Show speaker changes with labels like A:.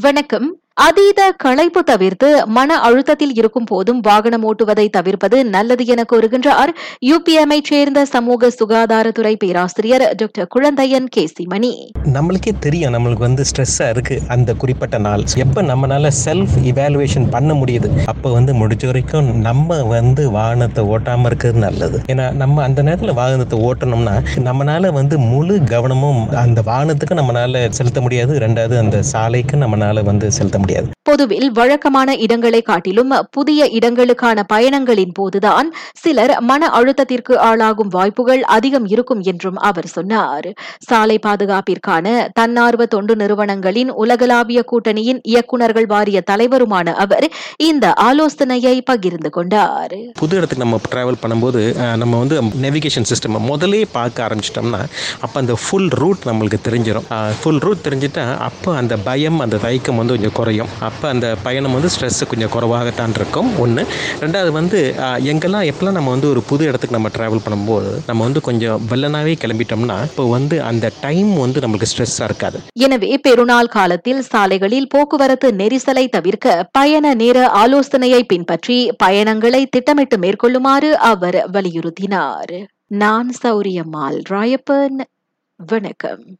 A: வணக்கம். அதீத களைப்பு தவிர்த்து மன அழுத்தத்தில் இருக்கும் போதும் வாகனம் ஓட்டுவதை தவிர்ப்பது நல்லது என கூறுகின்றார். யுபிஎம்ஐ சேர்ந்த சமூக சுகாதாரத்துறை பேராசிரியர் டாக்டர் குழந்தையன் கேசிமணி
B: நம்மளுக்கே தெரியும் நம்மளுக்கு வந்து ஸ்ட்ரெஸ்ஸாக இருக்குது அந்த குறிப்பிட்ட நாள். எப்போ நம்மளால செல்ஃப் இவாலுவேஷன் பண்ண முடியுது? அப்போ வந்து முடிஞ்ச வரைக்கும் நம்ம வந்து வாகனத்தை ஓட்டாமல் இருக்கிறது நல்லது. ஏன்னா நம்ம அந்த நேரத்தில் வாகனத்தை ஓட்டணும்னா நம்மளால வந்து முழு கவனமும் அந்த வாகனத்துக்கு நம்மளால செலுத்த முடியாது. ரெண்டாவது அந்த சாலைக்கு நம்மளால வந்து செலுத்த முடியாது.
A: பொதுவில் வழக்கமான இடங்களை காட்டிலும் புதிய இடங்களுக்கான பயணங்களின் போதுதான் சிலர் மன அழுத்தத்திற்கு ஆளாகும் வாய்ப்புகள் அதிகம் இருக்கும் என்றும் அவர் சொன்னார். சாலை பாதுகாப்பிற்கான தன்னார்வ தொண்டு நிறுவனங்களின் உலகளாவிய கூட்டணியின் இயக்குநர்கள் வாரிய தலைவருமான அவர் இந்த ஆலோசனையை பகிர்ந்து கொண்டார்.
B: புது இடத்துக்கு நம்ம ட்ராவல் பண்ணும்போது நம்ம வந்து நெவிகேஷன் சிஸ்டம் முதலே பார்க்க ஆரம்பிச்சிட்டோம்னா அப்போ அந்த ஃபுல் ரூட் நம்மளுக்கு தெரிஞ்சிடும் ஃபுல் ரூட் தெரிஞ்சிட்டா அப்போ அந்த பயம் அந்த தயக்கம் வந்து கொஞ்சம் குறையும். அப்போ அந்த பயணம் வந்து ஸ்ட்ரெஸ்ஸு கொஞ்சம் குறைவாகத்தான் இருக்கும். ஒன்று ரெண்டாவது வந்து எங்கெல்லாம் எப்பெல்லாம் நம்ம வந்து ஒரு புது இடத்துக்கு நம்ம ட்ராவல் பண்ணும்போது நம்ம வந்து கொஞ்சம் வெள்ளனாவே கிளம்பிட்டோம்னா இப்போ வந்து அந்த டைம் வந்து நம்மளுக்கு ஸ்ட்ரெஸ்ஸாக இருக்காது.
A: எனவே பெருநாள் காலத்தில் சாலைகளில் போக்குவரத்து நெரிசலை தவிர்க்க பயண நேர ஆலோசனையை பின்பற்றி பயணங்களை திட்டமிட்டு மேற்கொள்ளுமாறு அவர் வலியுறுத்தினார். நான் சௌரியம்மாள் ராயப்பன். வணக்கம்.